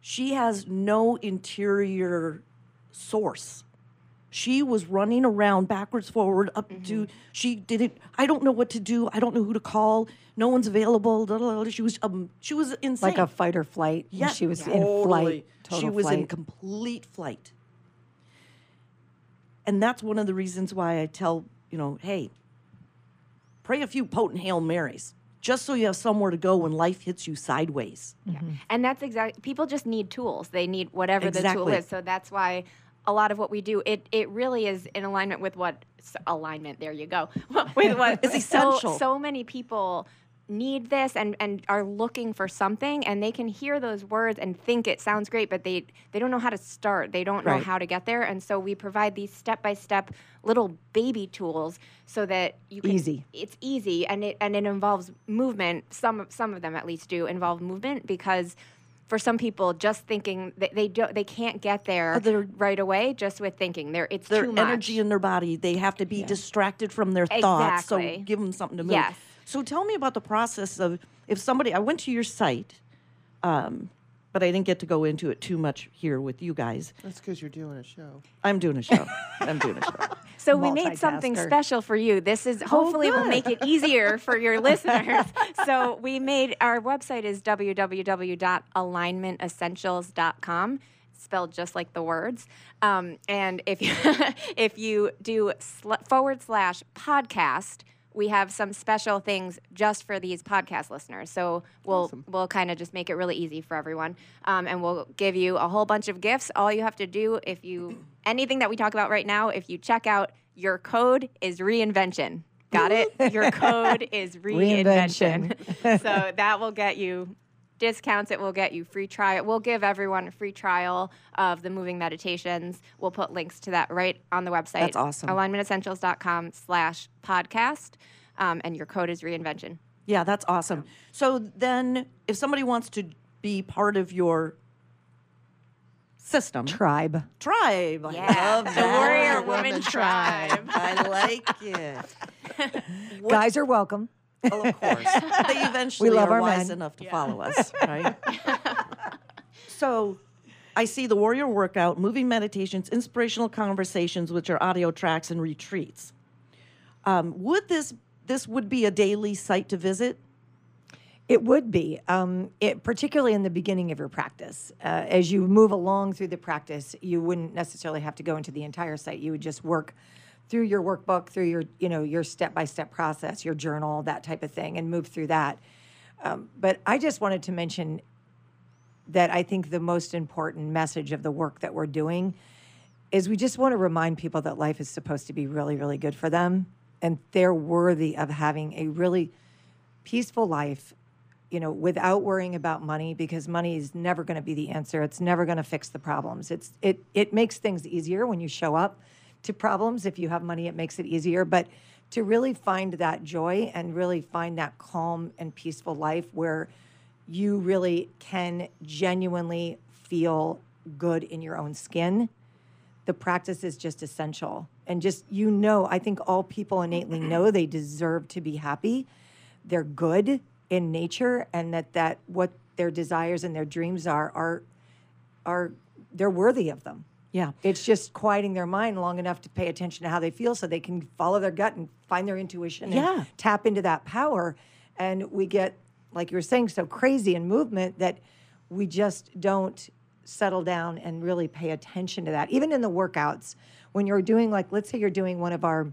She has no interior source. She was running around backwards, forward, up to. She didn't. I don't know what to do. I don't know who to call. No one's available. She was. Um. She was insane. Like a fight or flight. Yeah, She was in totally. flight. she was flight. in complete flight. And that's one of the reasons why I tell, you know, hey, pray a few potent Hail Marys, just so you have somewhere to go when life hits you sideways. Yeah, And that's exactly people just need tools. They need whatever the tool is. So that's why a lot of what we do it it really is in alignment with what alignment. There you go. with what so- essential. So, many people need this and and are looking for something and they can hear those words and think it sounds great but they they don't know how to start they don't know how to get there and so we provide these step by step little baby tools so that you can Easy. it's easy and it and it involves movement some some of them at least do involve movement because for some people just thinking they, they don't they can't get there right away just with thinking there it's Their too much energy in their body, they have to be distracted from their thoughts. So give them something to move. Yes. So tell me about the process of if somebody, I went to your site, um, but I didn't get to go into it too much here with you guys. That's because you're doing a show. I'm doing a show. I'm doing a show. So we made something special for you. This is hopefully will make it easier for your listeners. So we made our website is www.alignmentessentials.com spelled just like the words. Um, and if you if you do sl- forward slash podcast we have some special things just for these podcast listeners. So we'll we'll kind of just make it really easy for everyone, um, and we'll give you a whole bunch of gifts. All you have to do, if you anything that we talk about right now, if you check out, your code is reinvention. Got it? Your code is reinvention. so that will get you discounts. It will get you free trial. We'll give everyone a free trial of the moving meditations. We'll put links to that right on the website. That's awesome. Alignmentessentials.com slash podcast. Um, and your code is reinvention. Yeah, that's awesome. So then, if somebody wants to be part of your system, Tribe. tribe, I Yeah, love the that. Warrior Woman Tribe. I like it. Guys are welcome. Well, of course, they eventually love are our wise men. enough to follow us, right? so, I see the Warrior Workout, moving meditations, inspirational conversations, which are audio tracks and retreats. Um, would this this would be a daily site to visit? It would be, um, it, particularly in the beginning of your practice. Uh, as you move along through the practice, you wouldn't necessarily have to go into the entire site. You would just work through your workbook, through your, you know, your step-by-step process, your journal, that type of thing, and move through that. Um, but I just wanted to mention that I think the most important message of the work that we're doing is we just want to remind people that life is supposed to be really, really good for them, and they're worthy of having a really peaceful life you know without worrying about money because money is never going to be the answer it's never going to fix the problems it's it it makes things easier when you show up to problems if you have money it makes it easier but to really find that joy and really find that calm and peaceful life where you really can genuinely feel good in your own skin the practice is just essential. And just, you know, I think all people innately know they deserve to be happy. They're good in nature and that, that what their desires and their dreams are, are, are, they're worthy of them. Yeah. It's just quieting their mind long enough to pay attention to how they feel so they can follow their gut and find their intuition Yeah. and tap into that power. And we get, like you were saying, so crazy in movement that we just don't settle down and really pay attention to that. Even in the workouts, when you're doing, like, let's say you're doing one of our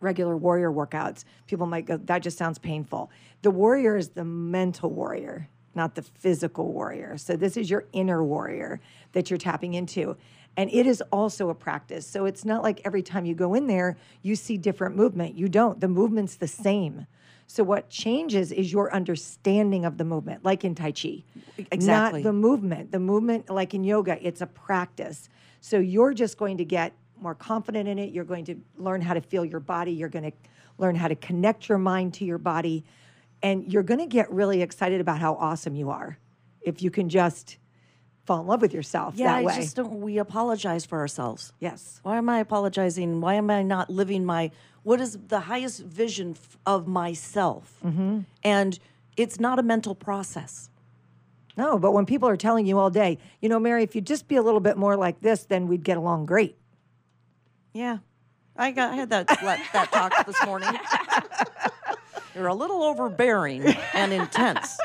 regular warrior workouts, people might go, that just sounds painful. The warrior is the mental warrior, not the physical warrior. So this is your inner warrior that you're tapping into. And it is also a practice. So it's not like every time you go in there, you see different movement. You don't. The movement's the same. So what changes is your understanding of the movement, like in Tai Chi. Exactly. Not the movement. The movement, like in yoga, it's a practice. So you're just going to get more confident in it. You're going to learn how to feel your body. You're going to learn how to connect your mind to your body. And you're going to get really excited about how awesome you are if you can just fall in love with yourself Yeah, that I way. just don't. We apologize for ourselves. yes. Why am I apologizing? Why am I not living my what is the highest vision f- of myself? Mm-hmm. And it's not a mental process. No, but when people are telling you all day, you know, Mary, if you'd just be a little bit more like this, then we'd get along great. Yeah, I got I had that that, that talk this morning. You're a little overbearing and intense,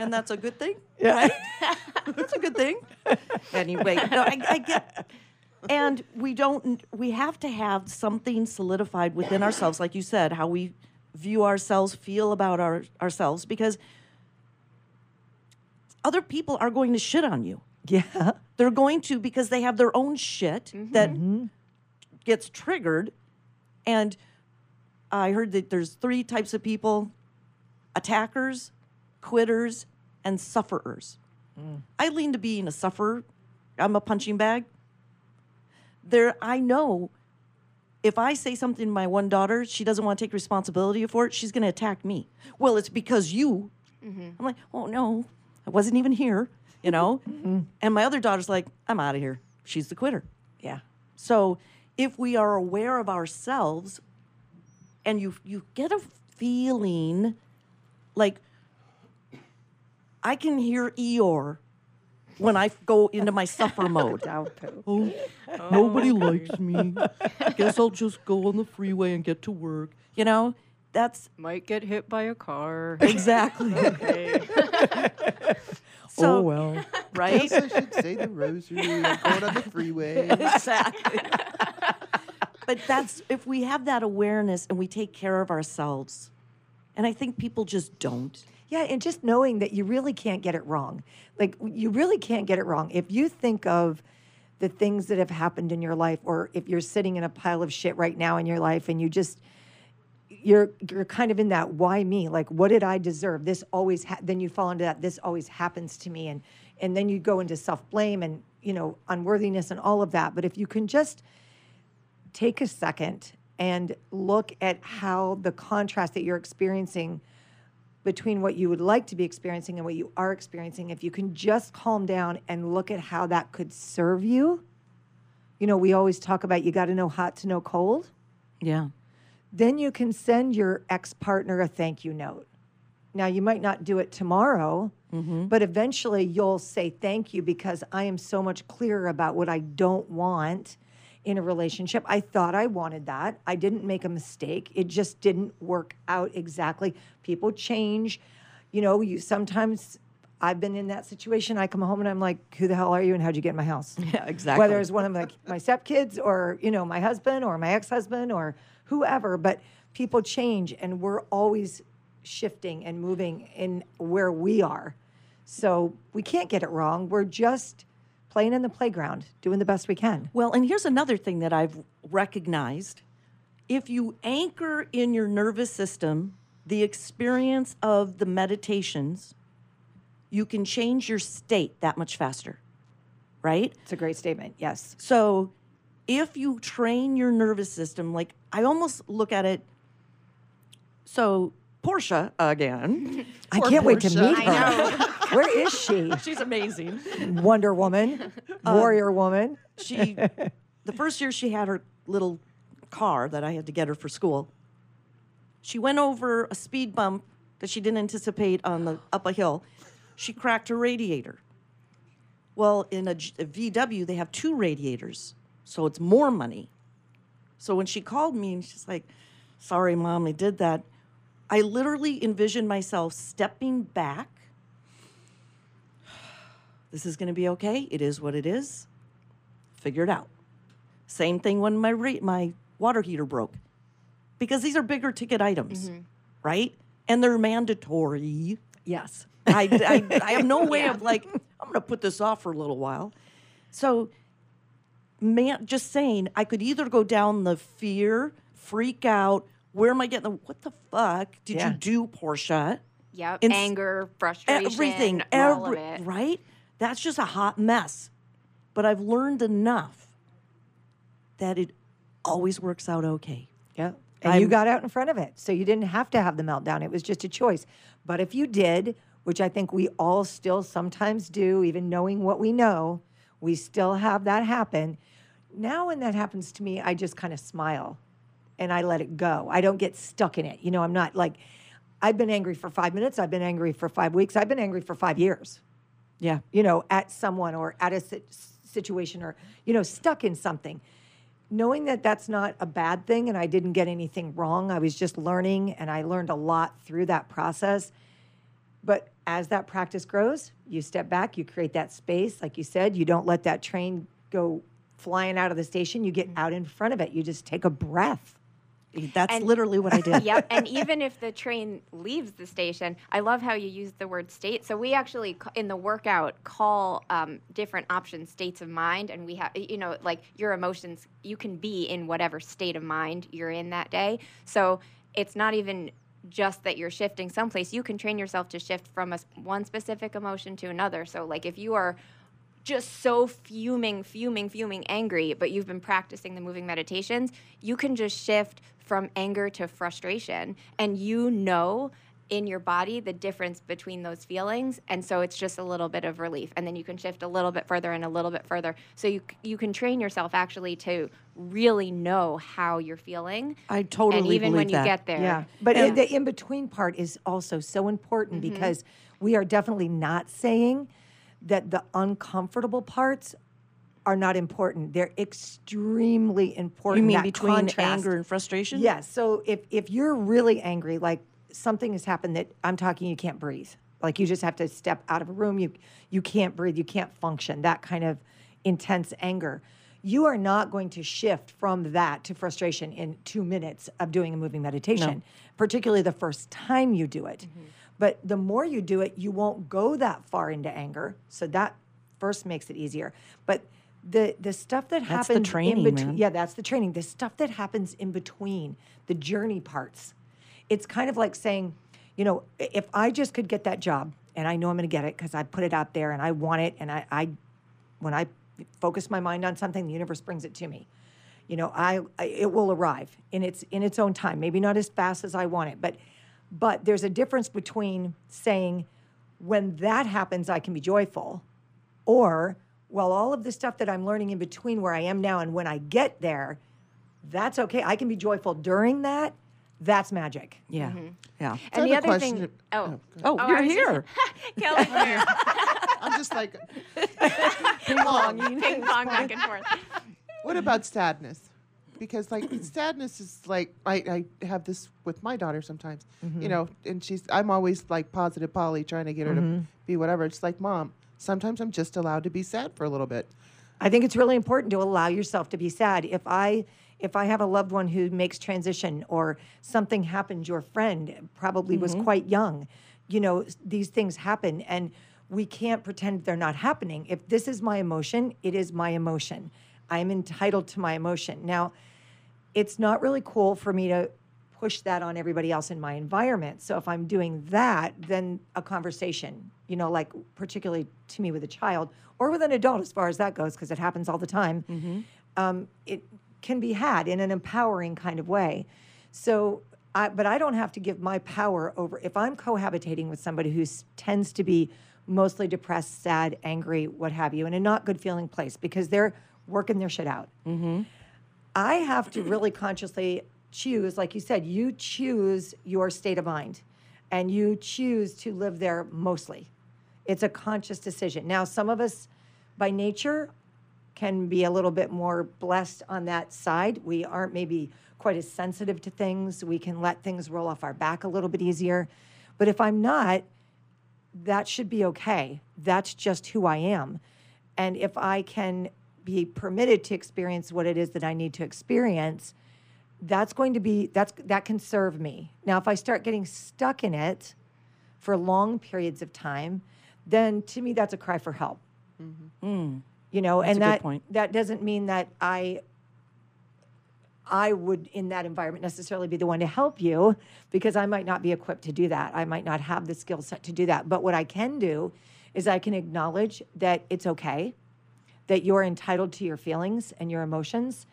and that's a good thing, right? that's a good thing. Anyway, no, I, I get. And we don't. We have to have something solidified within ourselves, like you said, how we view ourselves, feel about our, ourselves, because other people are going to shit on you. Yeah. They're going to because they have their own shit mm-hmm. that mm-hmm. gets triggered. And I heard that there's three types of people attackers, quitters, and sufferers. I lean to being a sufferer. I'm a punching bag. There, I know if I say something to my one daughter, she doesn't want to take responsibility for it, she's going to attack me. Well, it's because you. Mm-hmm. I'm like, oh no, I wasn't even here, you know? Mm-hmm. And my other daughter's like, I'm out of here. She's the quitter. Yeah. So if we are aware of ourselves and you you get a feeling like I can hear Eeyore when I go into my suffer mode. Oh, oh, nobody likes me. I Guess I'll just go on the freeway and get to work. You know, that's Might get hit by a car. exactly oh, so oh well. right. Guess I should say the rosary. I'm going on the freeway. exactly. but that's if we have that awareness and we take care of ourselves. And I think people just don't. Yeah, and just knowing that you really can't get it wrong. Like you really can't get it wrong. If you think of the things that have happened in your life or if you're sitting in a pile of shit right now in your life and you just you're you're kind of in that why me like what did i deserve this always ha-? then you fall into that this always happens to me and and then you go into self-blame and you know unworthiness and all of that but if you can just take a second and look at how the contrast that you're experiencing between what you would like to be experiencing and what you are experiencing if you can just calm down and look at how that could serve you you know we always talk about you got to know hot to know cold Yeah. then you can send your ex partner a thank you note. Now, you might not do it tomorrow, mm-hmm. but eventually you'll say thank you because I am so much clearer about what I don't want in a relationship. I thought I wanted that. I didn't make a mistake. It just didn't work out exactly. People change. You know, you sometimes I've been in that situation. I come home and I'm like, who the hell are you and how'd you get in my house? Yeah, exactly. Whether it's one of my, my stepkids or, you know, my husband or my ex-husband or whoever, but people change and we're always shifting and moving in where we are. So we can't get it wrong. We're just playing in the playground, doing the best we can. Well, and here's another thing that I've recognized. If you anchor in your nervous system the experience of the meditations, you can change your state that much faster, right? It's a great statement. Yes. So if you train your nervous system, like I almost look at it, so Portia again. I Poor can't wait to Portia. meet her. Where is she? She's amazing. Wonder Woman, um, Warrior Woman. She, the first year she had her little car that I had to get her for school, she went over a speed bump that she didn't anticipate on the up a hill. She cracked her radiator. Well, in a, G- a VW, they have two radiators, so it's more money. So when she called me and she's like, "Sorry, mom, I did that," I literally envision myself stepping back. This is going to be okay. It is what it is. Figure it out. Same thing when my ra- my water heater broke, because these are bigger ticket items, mm-hmm. right? And they're mandatory. Yes. I, I, I have no way of like, I'm going to put this off for a little while. So, man, just saying, I could either go down the fear, freak out, where am I getting the, what the fuck did Yeah. you do, Portia? Yep. Ins- Anger, frustration, Everything, every, right? That's just a hot mess. But I've learned enough that it always works out okay. Yeah. And you I'm- got out in front of it. So you didn't have to have the meltdown. It was just a choice. But if you did, which I think we all still sometimes do, even knowing what we know, we still have that happen. Now, when that happens to me, I just kind of smile and I let it go. I don't get stuck in it. You know, I'm not like, I've been angry for five minutes. I've been angry for five weeks. I've been angry for five years Yeah. you know, at someone or at a situation or, you know, stuck in something. Knowing that that's not a bad thing and I didn't get anything wrong, I was just learning and I learned a lot through that process. But as that practice grows, you step back, you create that space. Like you said, you don't let that train go flying out of the station. You get mm. out in front of it, you just take a breath. That's And- literally what I did. yep. And even if the train leaves the station, I love how you use the word state. So we actually, in the workout, call um, different options states of mind. And we have, you know, like your emotions, you can be in whatever state of mind you're in that day. So it's not even just that you're shifting someplace. You can train yourself to shift from a, one specific emotion to another. So, like, if you are just so fuming, fuming, fuming angry, but you've been practicing the moving meditations, you can just shift from anger to frustration. And you know in your body the difference between those feelings. And so it's just a little bit of relief. And then you can shift a little bit further and a little bit further. So you, you can train yourself actually to really know how you're feeling. I totally And even when believe you get there. Yeah. But Yeah. the in between part is also so important Mm-hmm. because we are definitely not saying that the uncomfortable parts are not important. They're extremely important. You mean that between contrast. anger and frustration? Yes. So if if you're really angry, like something has happened that I'm talking, you can't breathe. Like you just have to step out of a room. You you can't breathe. You can't function. That kind of intense anger. you are not going to shift from that to frustration in two minutes of doing a moving meditation, particularly the first time you do it. Mm-hmm. But the more you do it, you won't go that far into anger. So that first makes it easier. But the the stuff that That's the happens training, in between, yeah, that's the training. The stuff that happens in between the journey parts. It's kind of like saying, you know, if I just could get that job, and I know I'm going to get it because I put it out there and I want it, and I, I when I focus my mind on something, the universe brings it to me. You know, I, I it will arrive in its in its own time. Maybe not as fast as I want it, but but there's a difference between saying when that happens, I can be joyful, or well, all of the stuff that I'm learning in between where I am now and when I get there, that's okay. I can be joyful during that. That's magic. Yeah. Mm-hmm. Yeah. I And the have other question. thing, Oh, oh, Oh, Oh, you're I was just- here. Kelly's here. I'm just like, Ping pong. Ping pong back and forth. what about sadness? Because like sadness is like I, I have this with my daughter sometimes, you mm-hmm. know, and she's I'm always like positive Polly trying to get her to mm-hmm. be whatever. It's like mom, sometimes I'm just allowed to be sad for a little bit. I think it's really important to allow yourself to be sad. If I if I have a loved one who makes transition or something happened, your friend probably was mm-hmm. quite young. You know, these things happen and we can't pretend they're not happening. If this is my emotion, it is my emotion. I am entitled to my emotion. Now, it's not really cool for me to push that on everybody else in my environment. So if I'm doing that, then a conversation, you know, like particularly to me with a child or with an adult, as far as that goes, because it happens all the time, um, it can be had in an empowering kind of way. So, I, but I don't have to give my power over. If I'm cohabitating with somebody who tends to be mostly depressed, sad, angry, what have you, in a not good feeling place because they're working their shit out. I have to really consciously choose, like you said, you choose your state of mind and you choose to live there mostly. It's a conscious decision. Now, some of us by nature can be a little bit more blessed on that side. We aren't maybe quite as sensitive to things. We can let things roll off our back a little bit easier. But if I'm not, that should be okay. That's just who I am. And if I can be permitted to experience what it is that I need to experience, that's going to be that's that can serve me. Now if I start getting stuck in it for long periods of time, then to me that's a cry for help. Mm. You know, That's and that that doesn't mean that I I would in that environment necessarily be the one to help you because I might not be equipped to do that. I might not have the skill set to do that. But what I can do is I can acknowledge that it's okay, that you're entitled to your feelings and your emotions.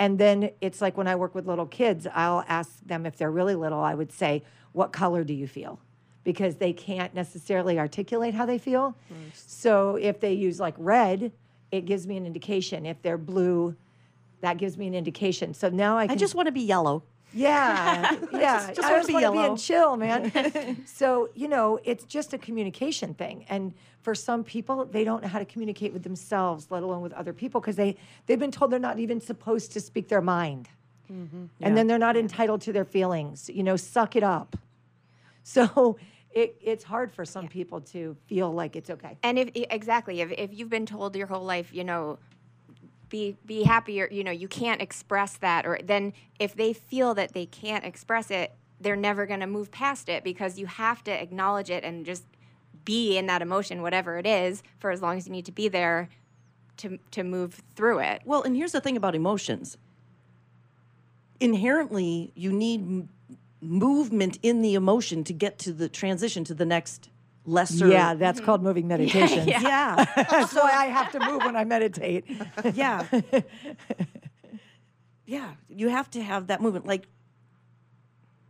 And then it's like when I work with little kids, I'll ask them if they're really little, I would say, What color do you feel? Because they can't necessarily articulate how they feel. So if they use like red, it gives me an indication. If they're blue, that gives me an indication. So now I I just want to be yellow. Yeah, yeah. just I wanna just want to be in chill, man. so you know, it's just a communication thing, and for some people, they don't know how to communicate with themselves, let alone with other people, because they they've been told they're not even supposed to speak their mind, mm-hmm. and then they're not entitled to their feelings. You know, suck it up. So it, it's hard for some people to feel like it's okay. And if exactly, if, if you've been told your whole life, you know, be be happy or you know, you can't express that or then if they feel that they can't express it, they're never going to move past it because you have to acknowledge it and just be in that emotion whatever it is for as long as you need to be there to to move through it. Well, and here's the thing about emotions. Inherently, you need m- movement in the emotion to get to the transition to the next lesser. Yeah, that's mm-hmm. called moving meditation. Yeah. That's why I have to move when I meditate. yeah. yeah. You have to have that movement. Like,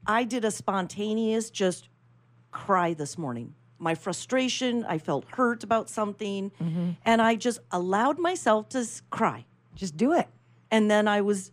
I did a spontaneous just cry this morning. My frustration, I felt hurt about something, mm-hmm. and I just allowed myself to cry. Just do it. And then I was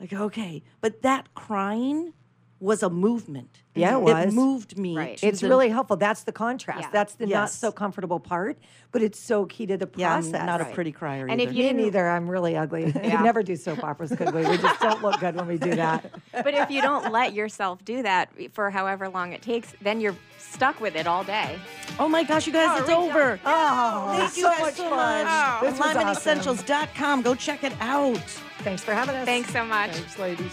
like, okay. But that crying was a movement. Yeah, it was. It moved me. Right. It's the- really helpful. That's the contrast. Yeah. That's the not so comfortable part, but it's so key to the Yeah, process. I'm not a pretty crier And either. if you Me didn't- neither. I'm really ugly. We never do soap operas, could we? We just don't look good when we do that. But if you don't let yourself do that for however long it takes, then you're stuck with it all day. oh my gosh, you guys, oh, it's over. Oh, Thank you so guys much so fun. much. Oh. This was awesome. AlignmentEssentials.com. Go check it out. Thanks for having us. Thanks so much. Thanks, ladies.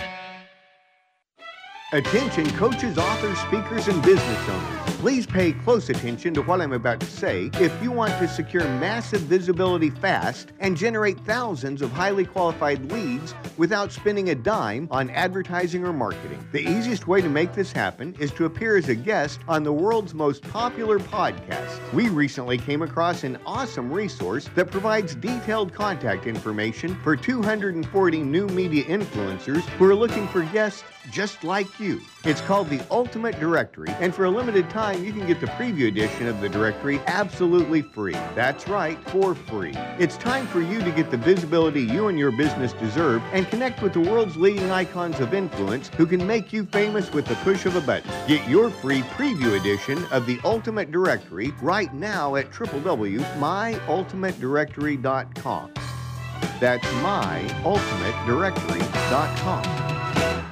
Attention coaches, authors, speakers, and business owners. Please pay close attention to what I'm about to say if you want to secure massive visibility fast and generate thousands of highly qualified leads without spending a dime on advertising or marketing. The easiest way to make this happen is to appear as a guest on the world's most popular podcast. We recently came across an awesome resource that provides detailed contact information for 240 new media influencers who are looking for guests just like you. It's called the Ultimate Directory, and for a limited time, you can get the preview edition of the directory absolutely free. That's right, for free. It's time for you to get the visibility you and your business deserve and connect with the world's leading icons of influence who can make you famous with the push of a button. Get your free preview edition of the Ultimate Directory right now at www.myultimatedirectory.com. That's myultimatedirectory.com.